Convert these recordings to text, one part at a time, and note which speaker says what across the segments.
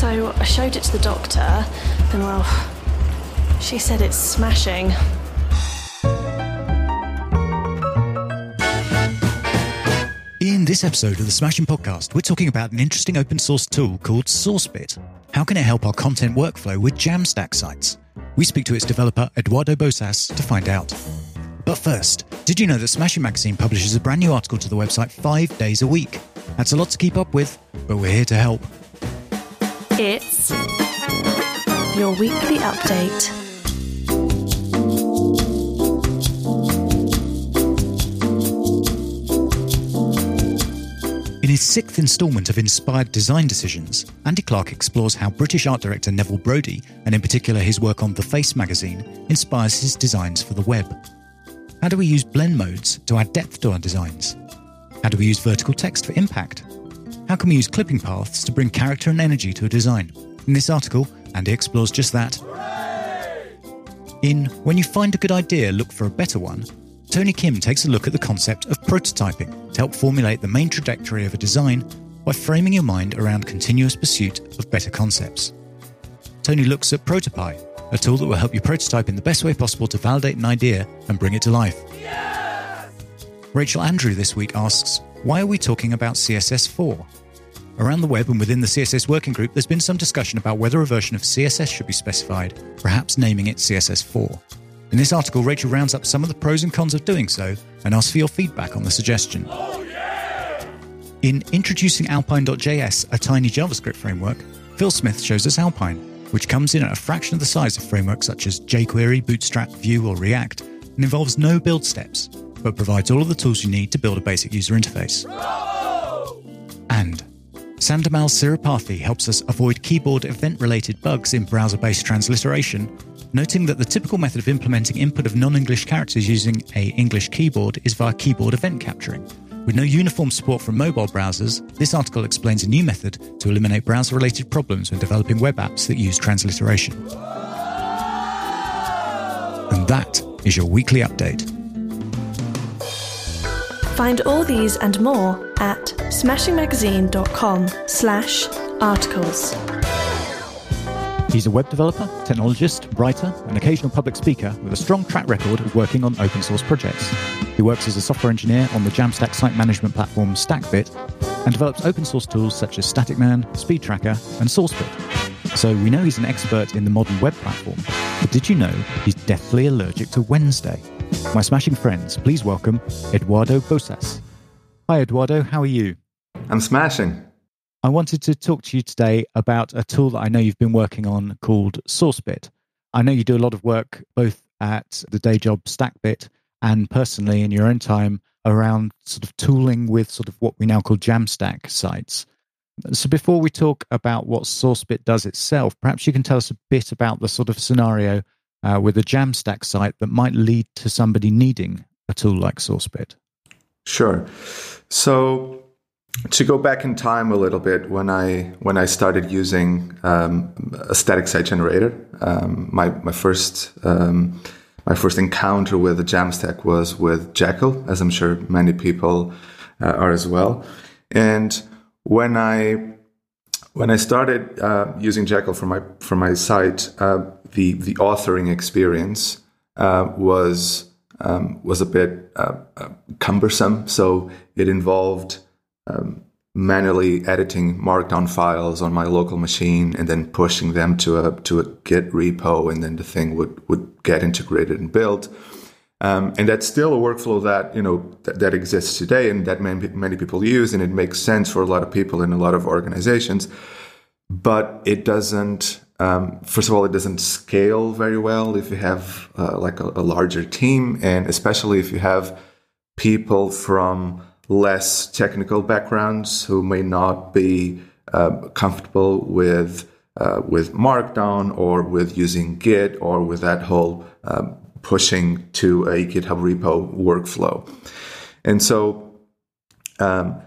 Speaker 1: So I showed it to the doctor, and well, she said it's smashing.
Speaker 2: In this episode of the Smashing Podcast, we're talking about an interesting open source tool called SourceBit. How can it help our content workflow with Jamstack sites? We speak to its developer, Eduardo Bouças, to find out. But first, did you know that Smashing Magazine publishes a brand new article to the website five days a week? That's a lot to keep up with, but we're here to help.
Speaker 1: It's your weekly update.
Speaker 2: In his sixth instalment of Inspired Design Decisions, Andy Clarke explores how British art director Neville Brody, and in particular his work on The Face magazine, inspires his designs for the web. How do we use blend modes to add depth to our designs? How do we use vertical text for impact? How can we use clipping paths to bring character and energy to a design? In this article, Andy explores just that. In When You Find a Good Idea, Look for a Better One, Tony Kim takes a look at the concept of prototyping to help formulate the main trajectory of a design by framing your mind around continuous pursuit of better concepts. Tony looks at Protopie, a tool that will help you prototype in the best way possible to validate an idea and bring it to life. Rachel Andrew this week asks, Why are we talking about CSS4? Around the web and within the CSS working group, there's been some discussion about whether a version of CSS should be specified, perhaps naming it CSS4. In this article, Rachel rounds up some of the pros and cons of doing so and asks for your feedback on the suggestion. In introducing Alpine.js, a tiny JavaScript framework, Phil Smith shows us Alpine, which comes in at a fraction of the size of frameworks such as jQuery, Bootstrap, Vue, or React, and involves no build steps, but provides all of the tools you need to build a basic user interface. And Sandamal Siripathy helps us avoid keyboard event related bugs in browser based transliteration noting that the typical method of implementing input of non-English characters using a English keyboard is via keyboard event capturing. With no uniform support from mobile browsers, this article explains a new method to eliminate browser-related problems when developing web apps that use transliteration. And that is your weekly update.
Speaker 1: Find all these and more at smashingmagazine.com slash articles.
Speaker 2: He's a web developer, technologist, writer, and occasional public speaker with a strong track record of working on open source projects. He works as a software engineer on the Jamstack site management platform StackBit and develops open source tools such as StaticMan, SpeedTracker, and SourceBit. So we know he's an expert in the modern web platform, but did you know he's deathly allergic to Wednesday? My smashing friends, please welcome Eduardo Bouças. Hi, Eduardo, how are you?
Speaker 3: I'm smashing.
Speaker 2: I wanted to talk to you today about a tool that I know you've been working on called SourceBit. I know you do a lot of work both at the day job StackBit and personally in your own time around sort of tooling with sort of what we now call Jamstack sites. So before we talk about what SourceBit does itself, perhaps you can tell us a bit about the sort of scenario uh, with a Jamstack site that might lead to somebody needing a tool like SourceBit.
Speaker 3: Sure. So to go back in time a little bit, when I when I started using um, a static site generator, um, my my first um, my first encounter with the Jamstack was with Jekyll, as I'm sure many people uh, are as well. And when I when I started uh, using Jekyll for my for my site, uh, the the authoring experience uh, was um, was a bit uh, uh, cumbersome. So it involved um, manually editing markdown files on my local machine and then pushing them to a to a Git repo, and then the thing would would get integrated and built. Um, and that's still a workflow that you know th- that exists today, and that many many people use, and it makes sense for a lot of people in a lot of organizations. But it doesn't. Um, first of all, it doesn't scale very well if you have uh, like a, a larger team, and especially if you have people from less technical backgrounds who may not be uh, comfortable with uh, with Markdown or with using Git or with that whole um, pushing to a GitHub repo workflow. And so um,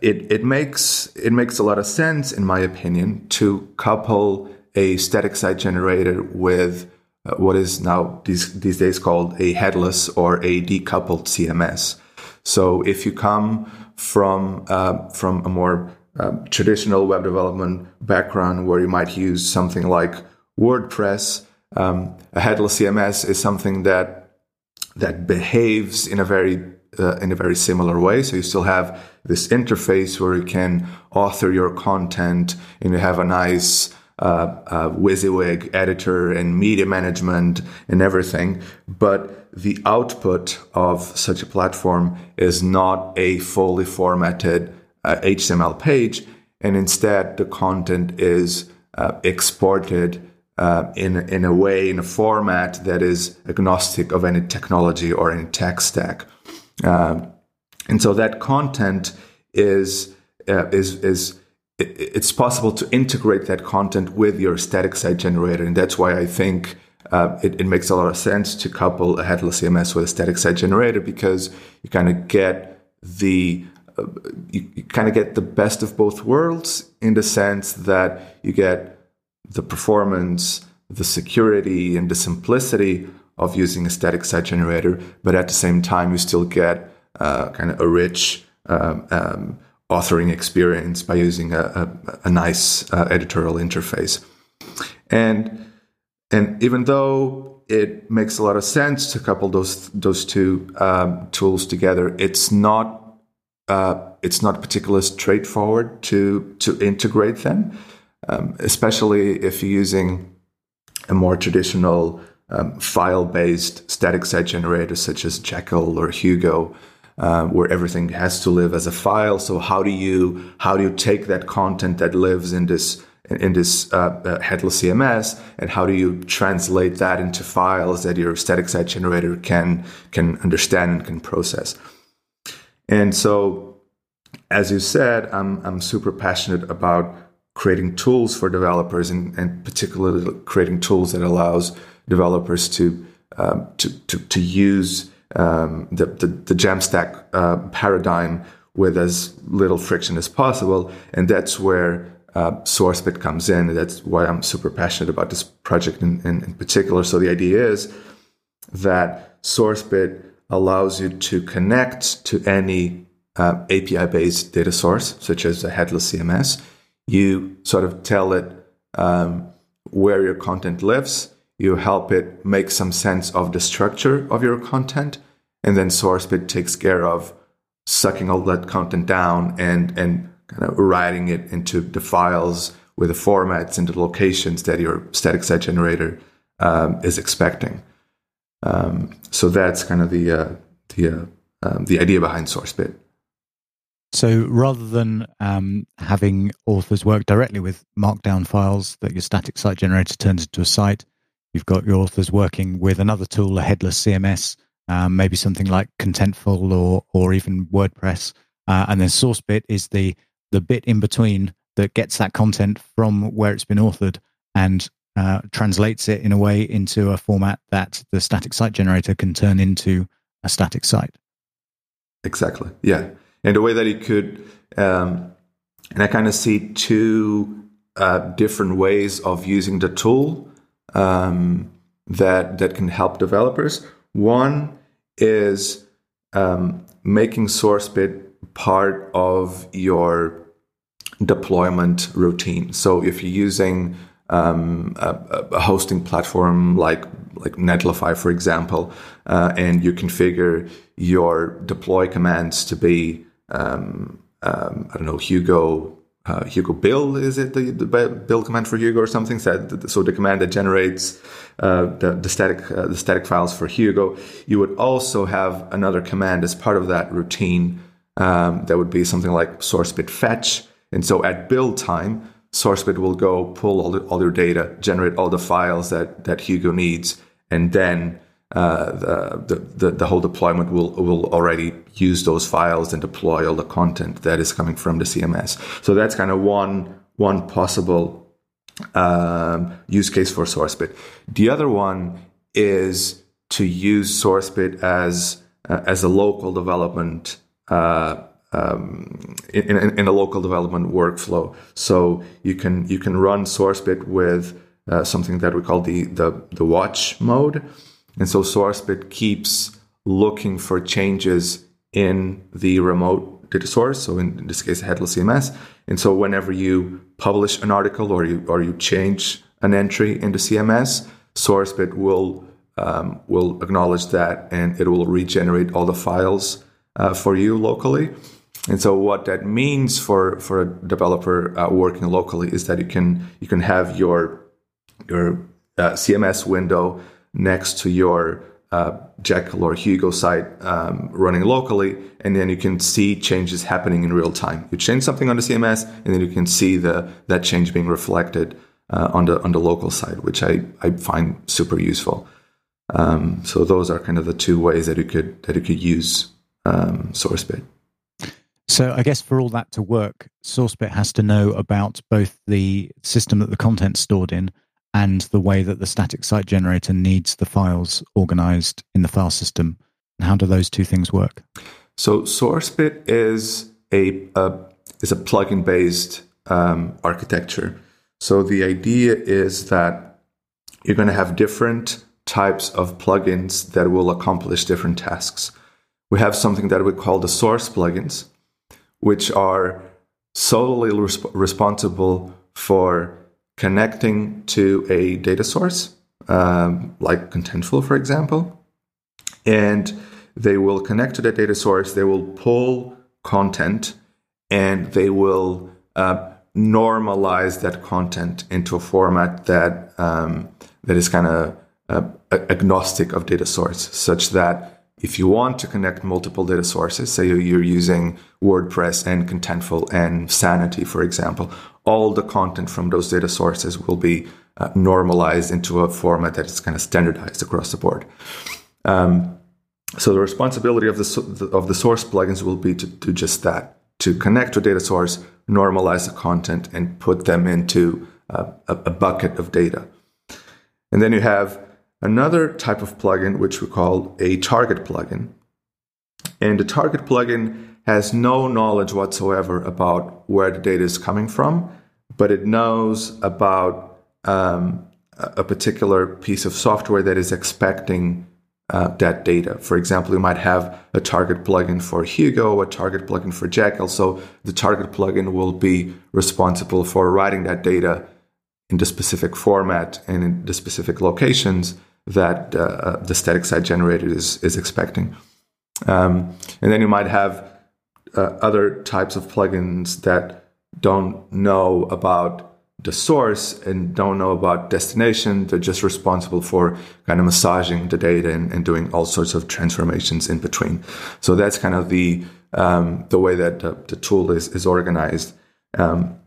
Speaker 3: it, it makes it makes a lot of sense, in my opinion, to couple a static site generator with uh, what is now these these days called a headless or a decoupled CMS. So if you come from uh, from a more um, traditional web development background where you might use something like WordPress, um, a headless CMS is something that that behaves in a very uh, in a very similar way. So you still have this interface where you can author your content and you have a nice uh, uh, WYSIWYG editor and media management and everything. But the output of such a platform is not a fully formatted uh, HTML page, and instead the content is uh, exported uh, in in a way in a format that is agnostic of any technology or any tech stack, um, and so that content is uh, is is it's possible to integrate that content with your static site generator, and that's why I think. Uh, it, it, makes a lot of sense to couple a headless CMS with a static site generator because you kind of get the uh, you, you kind of get the best of both worlds in the sense that you get the performance, the security, and the simplicity of using a static site generator, but at the same time, you still get uh, kind of a rich um, um, authoring experience by using a, a, a nice uh, editorial interface. And and even though it makes a lot of sense to couple those those two um, tools together, it's not uh, it's not particularly straightforward to to integrate them um, especially if you're using a more traditional um, file-based static site generator such as Jekyll or Hugo, uh, where everything has to live as a file. So how do you how do you take that content that lives in this in this uh, uh, headless CMS, and how do you translate that into files that your static site generator can can understand and can process? And so, as you said, I'm I'm super passionate about creating tools for developers and, and particularly creating tools that allows developers to um, to, to, to use um, the, the, the Jamstack uh, paradigm with as little friction as possible. And that's where uh, SourceBit comes in. That's why I'm super passionate about this project in, in, in particular. So the idea is that SourceBit allows you to connect to any uh, API based data source, such as a headless CMS you sort of tell it um, where your content lives. You help it make some sense of the structure of your content, and then SourceBit takes care of sucking all that content down and and kind of writing it into the files with the formats and the locations that your static site generator um, is expecting. Um, so that's kind of the uh, the uh, um, the idea behind SourceBit.
Speaker 2: So rather than um, having authors work directly with markdown files that your static site generator turns into a site, you've got your authors working with another tool, a headless CMS, um, maybe something like Contentful or or even WordPress, uh, and then SourceBit is the the bit in between that gets that content from where it's been authored and uh, translates it in a way into a format that the static site generator can turn into a static site.
Speaker 3: Exactly. Yeah and the way that it could um, and i kind of see two uh, different ways of using the tool um, that that can help developers. One is um, making sourcebit part of your deployment routine. So if you're using um, a, a, hosting platform like like Netlify, for example, uh, and you configure your deploy commands to be um, um, I don't know, Hugo. Uh, Hugo Bill is it the, the build command for Hugo or something? So, so the command that generates uh, the, the static uh, the static files for Hugo. You would also have another command as part of that routine um, that would be something like sourcebit fetch. And so at build time, sourcebit will go pull all, the, all your data, generate all the files that that Hugo needs, and then uh, the, the, the whole deployment will, will already use those files and deploy all the content that is coming from the CMS. So that's kind of one, one possible um, use case for SourceBit. The other one is to use SourceBit as, uh, as a local development uh, um, in, in, in, a local development workflow. So you can you can run SourceBit with uh, something that we call the, the the watch mode, and so SourceBit keeps looking for changes in the remote data source. So in, in this case, headless CMS. And so whenever you publish an article or you or you change an entry into CMS, SourceBit will um, will acknowledge that and it will regenerate all the files uh, for you locally. And so what that means for for a developer uh, working locally is that you can you can have your your uh, CMS window next to your uh, Jekyll or Hugo site um, running locally, and then you can see changes happening in real time. You change something on the CMS, and then you can see the that change being reflected uh, on the on the local side, which I, I find super useful. Um, so those are kind of the two ways that you could that you could use um, SourceBit.
Speaker 2: So I guess for all that to work, SourceBit has to know about both the system that the content's stored in and the way that the static site generator needs the files organized in the file system. How do those two things work?
Speaker 3: So SourceBit is a, a is a plugin based um, architecture. So the idea is that you're going to have different types of plugins that will accomplish different tasks. We have something that we call the source plugins, which are solely resp- responsible for connecting to a data source, um, like Contentful, for example. And they will connect to that data source, they will pull content, and they will uh, normalize that content into a format that um, that is kind of uh, agnostic of data source, such that if you want to connect multiple data sources, say you're using WordPress and Contentful and Sanity, for example, all the content from those data sources will be uh, normalized into a format that is kind of standardized across the board. Um, so the responsibility of the of the source plugins will be to do just that: to connect to a data source, normalize the content, and put them into a, a bucket of data. And then you have another type of plugin, which we call a target plugin. And the target plugin has no knowledge whatsoever about where the data is coming from, but it knows about um, a particular piece of software that is expecting uh, that data. For example, you might have a target plugin for Hugo, a target plugin for Jekyll. So the target plugin will be responsible for writing that data in the specific format and in the specific locations that uh, the static site generator is, is expecting. Um, and then you might have uh, other types of plugins that don't know about the source and don't know about destination. They're just responsible for kind of massaging the data and, and doing all sorts of transformations in between. So that's kind of the um, the way that the, the, tool is is organized. Um,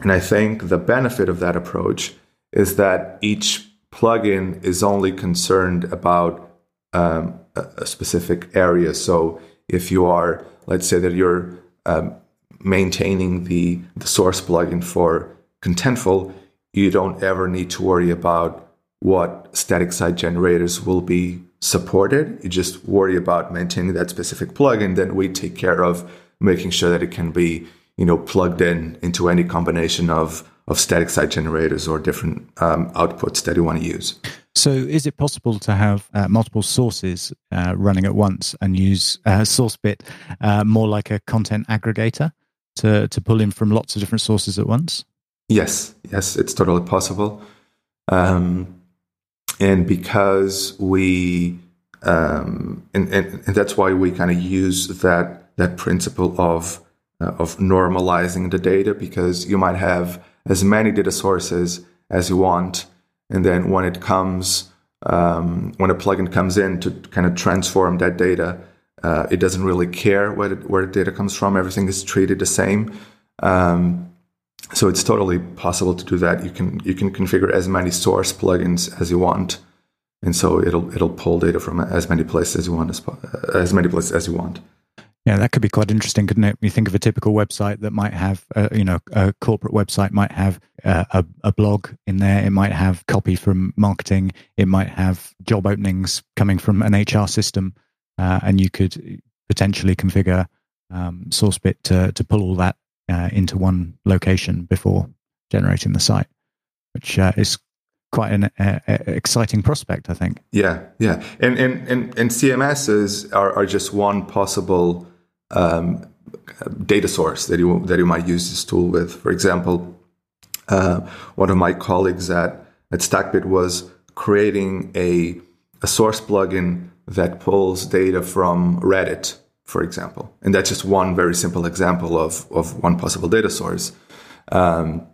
Speaker 3: and I think the benefit of that approach is that each plugin is only concerned about um, a, specific area. So if you are, let's say that you're um, maintaining the, the source plugin for Contentful, you don't ever need to worry about what static site generators will be supported. You just worry about maintaining that specific plugin. Then we take care of making sure that it can be, you know, plugged in into any combination of of static site generators or different um, outputs that you want to use.
Speaker 2: So, is it possible to have uh, multiple sources uh, running at once and use uh, SourceBit uh, more like a content aggregator to, to pull in from lots of different sources at once?
Speaker 3: Yes, yes, it's totally possible. Um, and because we, um, and, and, and, that's why we kind of use that that principle of uh, of normalizing the data because you might have as many data sources as you want. And then when it comes, um, when a plugin comes in to kind of transform that data, uh, it doesn't really care where, it, where the data comes from. Everything is treated the same. Um, so it's totally possible to do that. You can you can configure as many source plugins as you want, and so it'll it'll pull data from as many places as you want as as many places as you want.
Speaker 2: Yeah, that could be quite interesting, couldn't it? You think of a typical website that might have, uh, you know, a corporate website might have uh, a, a blog in there. It might have copy from marketing. It might have job openings coming from an HR system, uh, and you could potentially configure um, SourceBit to to pull all that uh, into one location before generating the site, which uh, is quite an uh, exciting prospect, I think.
Speaker 3: Yeah, yeah, and and and, and CMSs are, are just one possible um, data source that you that you might use this tool with. For example, uh, one of my colleagues at at Stackbit was creating a a source plugin that pulls data from Reddit, for example, and that's just one very simple example of of one possible data source. Um,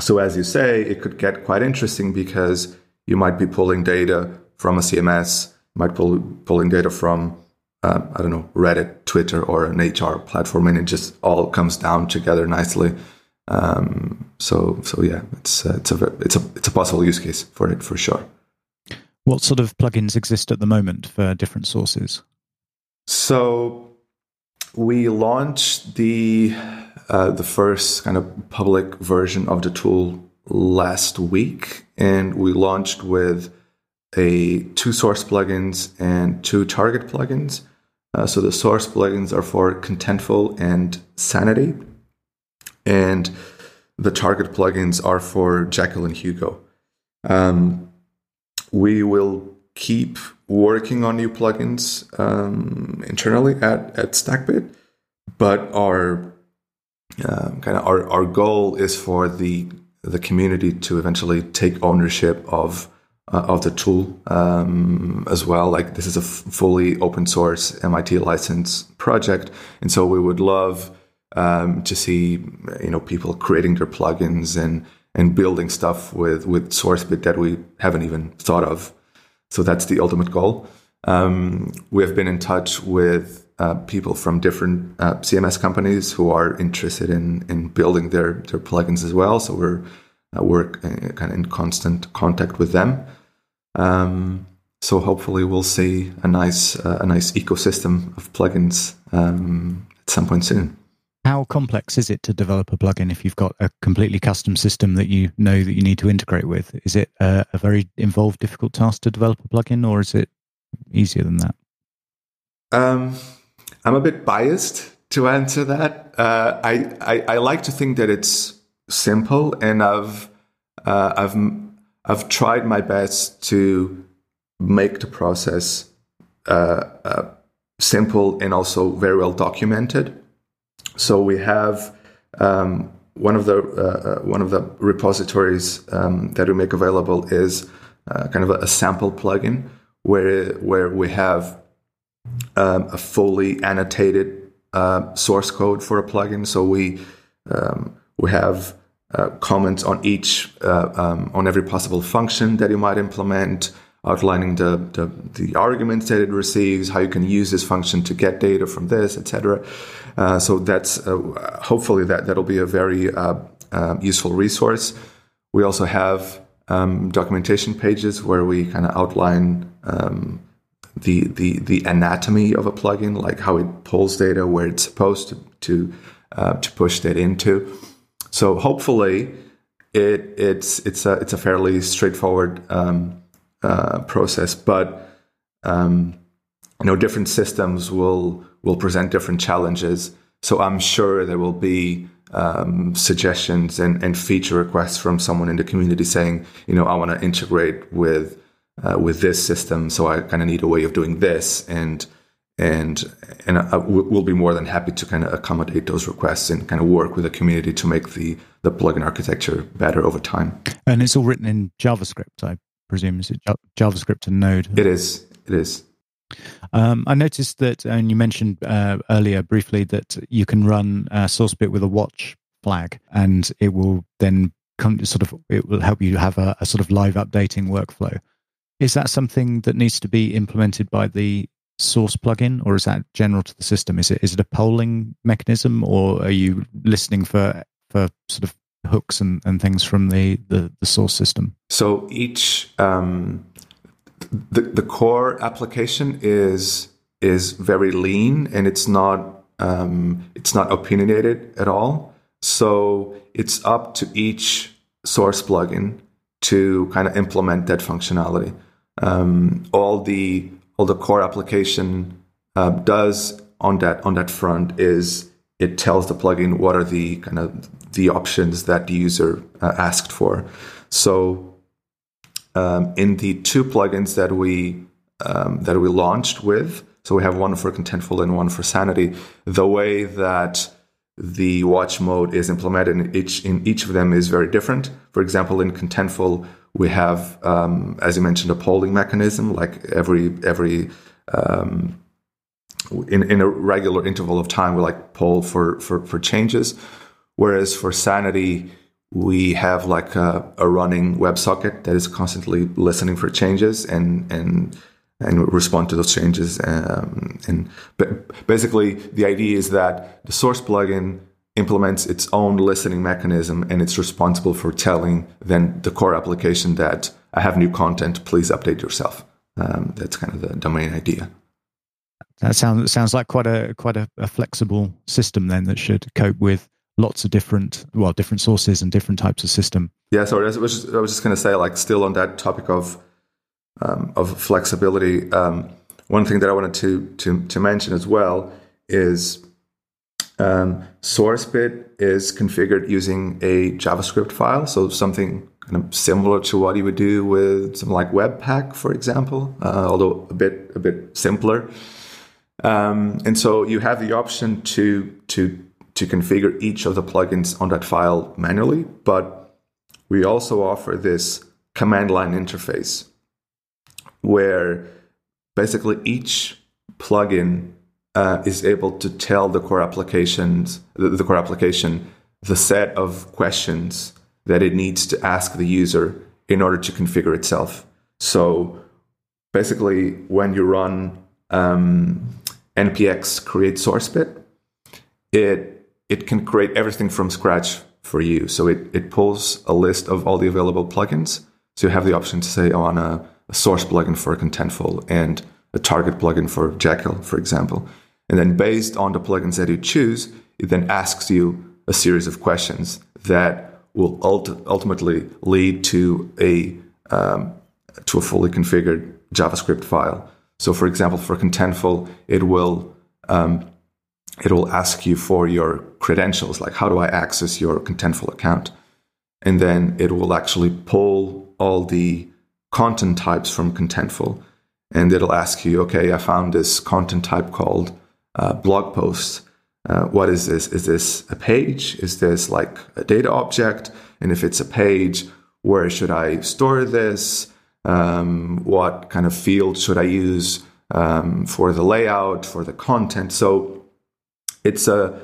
Speaker 3: so as you say, it could get quite interesting because you might be pulling data from a CMS, might pull pulling data from uh, I don't know Reddit, Twitter, or an HR platform, and it just all comes down together nicely. Um, so so yeah, it's uh, it's a it's a it's a possible use case for it for sure.
Speaker 2: What sort of plugins exist at the moment for different sources?
Speaker 3: So we launched the uh, the first kind of public version of the tool last week, and we launched with a two source plugins and two target plugins. Uh, so the source plugins are for Contentful and Sanity, and the target plugins are for Jekyll and Hugo. Um, we will keep working on new plugins um, internally at, at Stackbit, but our um, kind of our, our goal is for the the community to eventually take ownership of uh, of the tool um, as well. Like this is a f- fully open source MIT license project, and so we would love um, to see you know people creating their plugins and and building stuff with with SourceBit that we haven't even thought of. So that's the ultimate goal. Um, we have been in touch with uh, people from different uh, CMS companies who are interested in in building their their plugins as well. So we're we're uh, kind of in constant contact with them. Um, so hopefully we'll see a nice uh, a nice ecosystem of plugins um, at some point soon.
Speaker 2: How complex is it to develop a plugin if you've got a completely custom system that you know that you need to integrate with? Is it a, a very involved, difficult task to develop a plugin, or is it easier than that?
Speaker 3: Um, I'm a bit biased to answer that. Uh, I, I, I like to think that it's simple, and I've uh, I've I've tried my best to make the process uh, uh, simple and also very well documented. So we have um, one of the uh, uh one of the repositories um, that we make available is kind of a, a, sample plugin where where we have um, a fully annotated uh, source code for a plugin. So we um, we have uh, comments on each uh, um, on every possible function that you might implement outlining the, the, the arguments that it receives how you can use this function to get data from this etc uh, so that's uh, hopefully that that'll be a very uh, useful resource. We also have um, documentation pages where we kind of outline um, the, the the anatomy of a plugin like how it pulls data where it's supposed to to, to push that into so hopefully, it it's it's a it's a fairly straightforward um, uh, process, but um, you know different systems will will present different challenges. So I'm sure there will be um, suggestions and, and feature requests from someone in the community saying, you know, I want to integrate with uh, with this system, so I kind of need a way of doing this, and and and I, we'll be more than happy to kind of accommodate those requests and kind of work with the community to make the the plugin architecture better over time.
Speaker 2: And it's all written in JavaScript, I presume. Is it JavaScript and Node?
Speaker 3: It is. It is.
Speaker 2: Um, I noticed that, and you mentioned uh, earlier briefly that you can run uh, SourceBit with a watch flag, and it will then come sort of it will help you have a, a sort of live updating workflow. Is that something that needs to be implemented by the source plugin, or is that general to the system? Is it is it a polling mechanism, or are you listening for for sort of hooks and, and things from the, the, the source system?
Speaker 3: So each um, the the core application is is very lean and it's not um, it's not opinionated at all. So it's up to each source plugin to kind of implement that functionality. Um, all the all the core application uh, does on that on that front is it tells the plugin what are the kind of the options that the user uh, asked for. So um, in the two plugins that we um, that we launched with, So we have one for Contentful and one for Sanity. The way that the watch mode is implemented in each in each of them is very different. For example, in Contentful, we have, um, as you mentioned, a polling mechanism. Like every every um, in in a regular interval of time, we like poll for for for changes. Whereas for Sanity, we have like a, a running WebSocket that is constantly listening for changes and and and respond to those changes. Um, and basically, the idea is that the source plugin implements its own listening mechanism and it's responsible for telling then the core application that I have new content, please update yourself. Um, that's kind of the domain idea.
Speaker 2: That sounds sounds like quite a quite a, a, flexible system then that should cope with lots of different well different sources and different types of system.
Speaker 3: Yeah, so I was just, I was just going to say like still on that topic of um, of flexibility. Um, one thing that I wanted to to to mention as well is um, SourceBit is configured using a JavaScript file, so something kind of similar to what you would do with something like Webpack, for example, uh, although a bit a bit simpler. Um, and so you have the option to to to configure each of the plugins on that file manually, but we also offer this command line interface where basically each plugin uh, is able to tell the core applications the, the core application the set of questions that it needs to ask the user in order to configure itself. So basically, when you run um, npx create source bit, it it can create everything from scratch for you. So it it pulls a list of all the available plugins. So you have the option to say, I want a, a source plugin for Contentful and a target plugin for Jekyll, for example. And then based on the plugins that you choose, it then asks you a series of questions that will ult- ultimately lead to a um, to a fully configured JavaScript file. So, for example, for Contentful, it will um, it will ask you for your credentials, like how do I access your Contentful account, and then it will actually pull all the content types from Contentful, and it'll ask you, okay, I found this content type called uh, blog posts. Uh, what is this? Is this a page? Is this like a data object? And if it's a page, where should I store this? Um, what kind of field should I use um, for the layout, for the content? So it's a,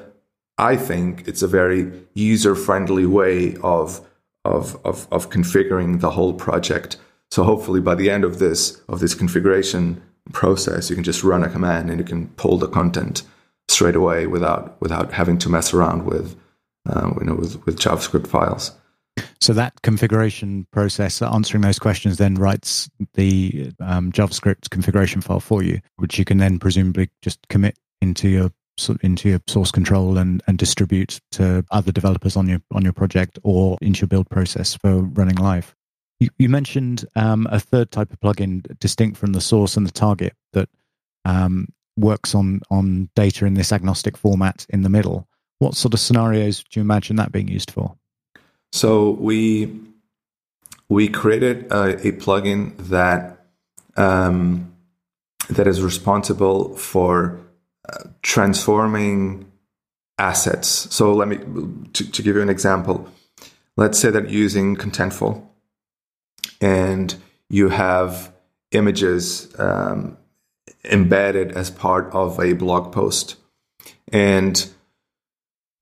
Speaker 3: I think it's a very user friendly way of, of, of, of configuring the whole project. So hopefully by the end of this, of this configuration, process. You can just run a command and you can pull the content straight away without without having to mess around with uh, you know with, with JavaScript files.
Speaker 2: So that configuration process, answering those questions, then writes the um, JavaScript configuration file for you, which you can then presumably just commit into your into your source control and, and distribute to other developers on your on your project or into your build process for running live. You, you mentioned um, a third type of plugin distinct from the source and the target that um, works on on data in this agnostic format in the middle. What sort of scenarios do you imagine that being used for?
Speaker 3: So we we created a, a plugin that um, that is responsible for uh, transforming assets. So let me to, to give you an example. Let's say that using Contentful, and you have images um, embedded as part of a blog post. And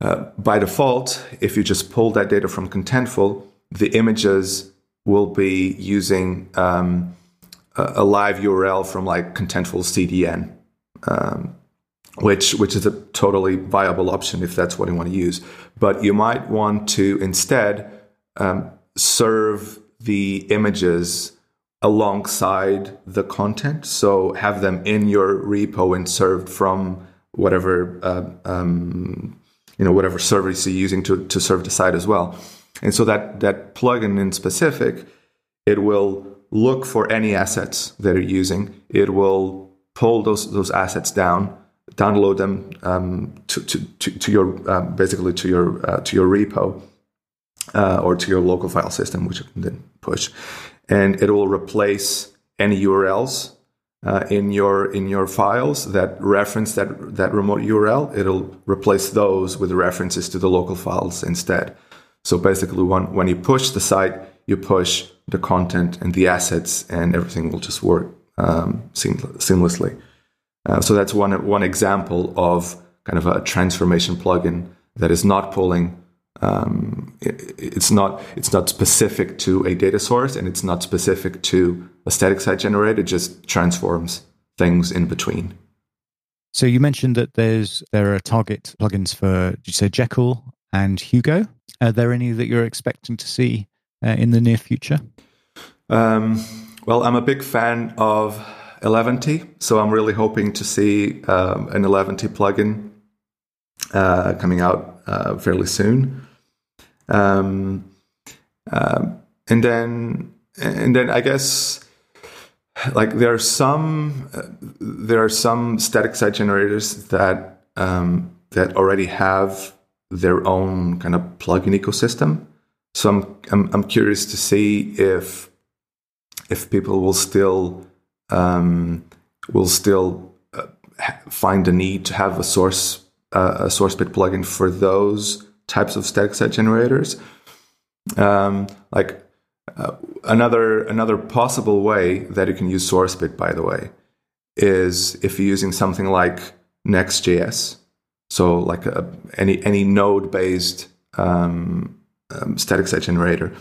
Speaker 3: uh, by default, if you just pull that data from Contentful, the images will be using um, a, live URL from like Contentful CDN, um, which which is a totally viable option if that's what you want to use. But you might want to instead um, serve the images alongside the content. So have them in your repo and served from whatever uh, um, you know whatever service you're using to, to serve the site as well. And so that that plugin in specific, it will look for any assets that you're using. It will pull those those assets down, download them um, to, to, to, to, your uh, basically to your uh, to your repo uh, or to your local file system, which you can then push. And it will replace any URLs uh, in your in your files that reference that that remote URL, it'll replace those with references to the local files instead. So basically, when when you push the site, you push the content and the assets, and everything will just work um, seamlessly. Uh, so that's one one example of kind of a transformation plugin that is not pulling. Um, it, it's not it's not specific to a data source, and it's not specific to a static site generator. It just transforms things in between.
Speaker 2: So you mentioned that there's there are target plugins for did you say Jekyll and Hugo? Are there any that you're expecting to see uh, in the near future?
Speaker 3: Um, well, I'm a big fan of Eleventy, so I'm really hoping to see um, an Eleventy plugin uh, coming out uh, fairly soon. Um, uh, and then, and then I guess like there are some uh, there are some static site generators that um, that already have their own kind of plugin ecosystem. So I'm, I'm, I'm curious to see if if people will still um, will still uh, find a need to have a source uh, a source bit plugin for those types of static site generators. Um, like uh, another another possible way that you can use SourceBit, by the way, is if you're using something like Next.js, so like a, any any node based um, um, static site generator,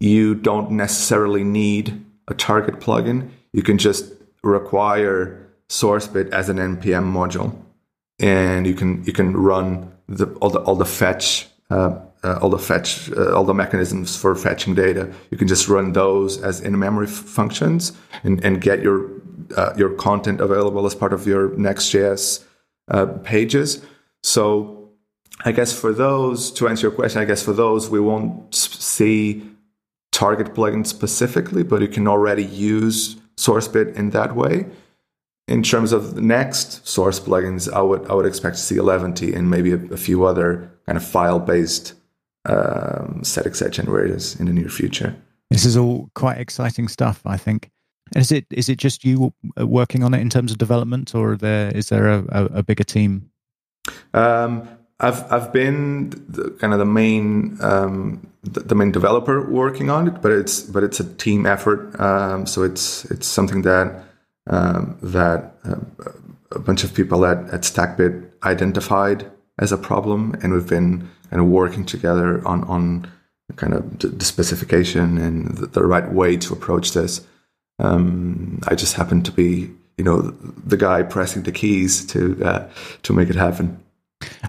Speaker 3: you don't necessarily need a target plugin. You can just require SourceBit as an npm module, and you can you can run the, all the all the fetch uh, uh, all the fetch uh, all the mechanisms for fetching data. You can just run those as in memory f- functions and, and get your uh, your content available as part of your Next.js uh, pages. So I guess for those to answer your question, I guess for those we won't see target plugins specifically, but you can already use SourceBit in that way. In terms of the next source plugins, I would I would expect to see Eleventy and maybe a, a few other kind of file based um, static site generators in the near future.
Speaker 2: This is all quite exciting stuff. I think. Is it is it just you working on it in terms of development, or there is there a, a, a bigger team?
Speaker 3: Um, I've I've been the, kind of the main um, the, the, main developer working on it, but it's but it's a team effort. Um, so it's it's something that um, that uh, a bunch of people at, at Stackbit identified as a problem, and we've been kind of working together on on kind of the specification and the, the right way to approach this. Um, I just happen to be, you know, the guy pressing the keys to uh, to make it happen.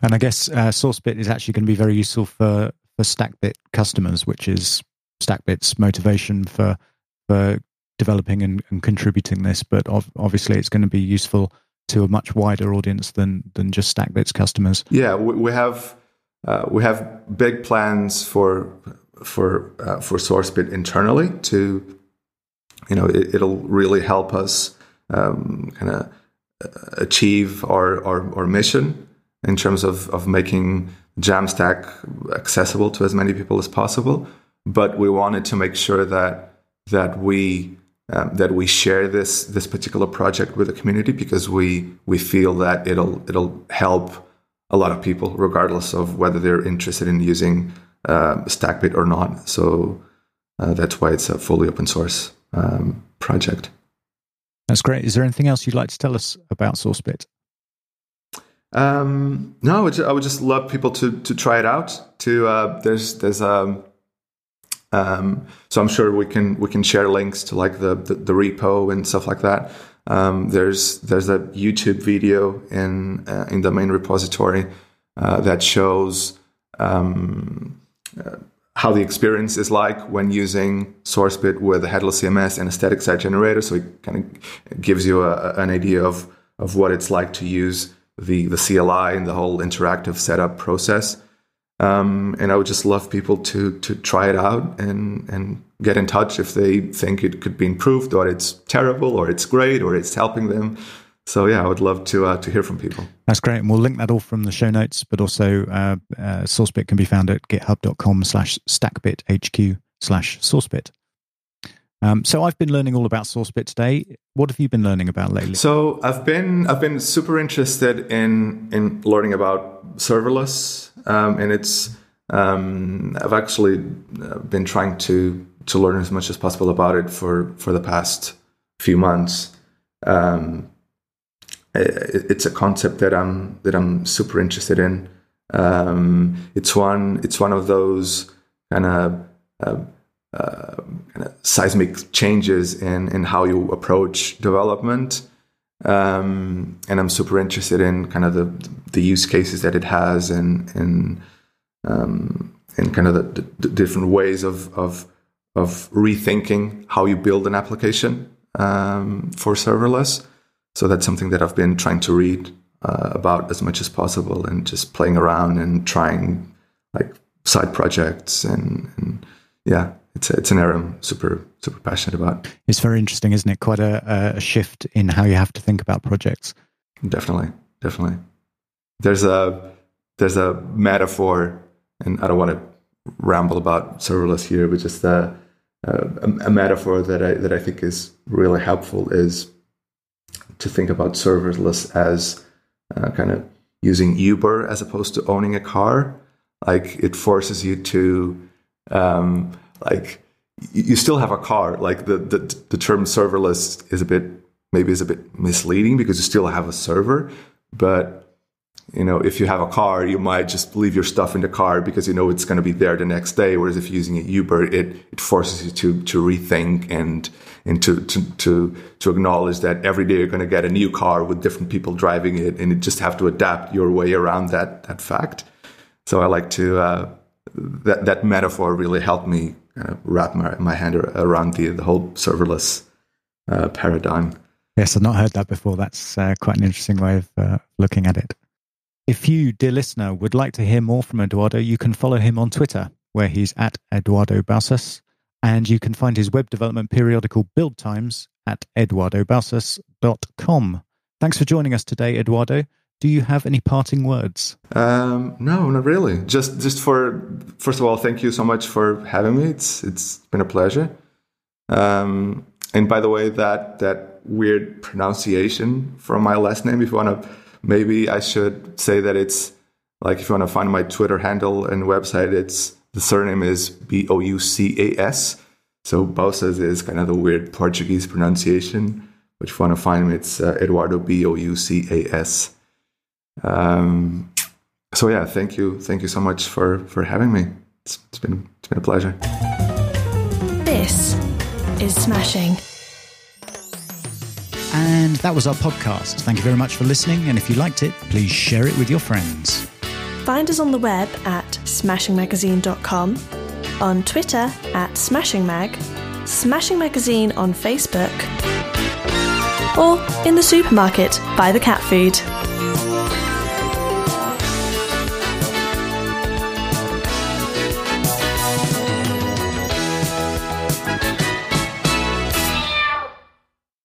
Speaker 2: And I guess uh, SourceBit is actually going to be very useful for for StackBit customers, which is StackBit's motivation for for developing and, and contributing this. But ov- obviously, it's going to be useful to a much wider audience than than just StackBit's customers.
Speaker 3: Yeah, we, we have uh, we have big plans for for uh, for SourceBit internally to you know it, will really help us um, kind of uh, achieve our, our, our mission in terms of of making Jamstack accessible to as many people as possible. But we wanted to make sure that that we um, that we share this this particular project with the community because we we feel that it'll it'll help a lot of people regardless of whether they're interested in using uh, Stackbit or not. So uh, that's why it's a fully open source um, project.
Speaker 2: That's great. Is there anything else you'd like to tell us about SourceBit?
Speaker 3: Um, no, I would, just, I would, just, love people to to try it out. To uh, there's there's um, um, so I'm sure we can we can share links to like the the, the repo and stuff like that. Um, there's there's a YouTube video in uh, in the main repository uh, that shows um, uh, how the experience is like when using SourceBit with a headless CMS and a static site generator. So it kind of gives you a, an idea of of what it's like to use the the CLI and the whole interactive setup process. Um, and I would just love people to to try it out and and get in touch if they think it could be improved or it's terrible or it's great or it's helping them. So yeah, I would love to uh, to hear from people.
Speaker 2: That's great, and we'll link that all from the show notes. But also, uh, uh, SourceBit can be found at github.com/slash stackbithq slash SourceBit. Um, so I've been learning all about SourceBit today. What have you been learning about lately?
Speaker 3: So I've been I've been super interested in in learning about serverless, um, and it's um, I've actually uh, been trying to to learn as much as possible about it for for the past few months. Um, it, it's a concept that I'm that I'm super interested in. Um, it's one it's one of those kind of uh, uh, seismic changes in in how you approach development. Um, and I'm super interested in kind of the the use cases that it has and and um, and kind of the, the, different ways of of of rethinking how you build an application um, for serverless. So that's something that I've been trying to read uh, about as much as possible and just playing around and trying like side projects and, and yeah, it's a, it's an area I'm super super passionate about.
Speaker 2: It's very interesting, isn't it? Quite a, a shift in how you have to think about projects.
Speaker 3: Definitely, definitely. There's a there's a metaphor, and I don't want to ramble about serverless here, but just a, a, a metaphor that I that I think is really helpful is to think about serverless as uh, kind of using Uber as opposed to owning a car. Like it forces you to um, like you still have a car. Like the, the the term serverless is a bit maybe is a bit misleading because you still have a server, but you know if you have a car, you might just leave your stuff in the car because you know it's going to be there the next day. Whereas if you're using a Uber, it it forces you to to rethink and and to to to, to acknowledge that every day you're going to get a new car with different people driving it, and you just have to adapt your way around that that fact. So I like to. Uh, that that metaphor really helped me kind of wrap my, my hand around the the whole serverless uh, paradigm.
Speaker 2: Yes, I've not heard that before. That's uh, quite an interesting way of uh, looking at it. If you, dear listener, would like to hear more from Eduardo, you can follow him on Twitter, where he's at Eduardo Bouças, and you can find his web development periodical Build Times at eduardoboucas.com. Thanks for joining us today, Eduardo. Do you have any parting words?
Speaker 3: Um, no, not really. Just just for first of all, thank you so much for having me. It's it's been a pleasure. Um, and by the way, that that weird pronunciation from my last name, if you want to, maybe I should say that it's like if you want to find my Twitter handle and website, it's the surname is B O U C A S. So Bouças is kind of the weird Portuguese pronunciation. Which if you want to find me, it's uh, Eduardo B O U C A S. Um, so yeah, thank you, thank you so much for for having me. It's, it's been it's been a pleasure.
Speaker 1: This is smashing.
Speaker 2: And that was our podcast. Thank you very much for listening. And if you liked it, please share it with your friends.
Speaker 1: Find us on the web at smashingmagazine.com, on Twitter at smashingmag, Smashing Magazine on Facebook, or in the supermarket buy the cat food.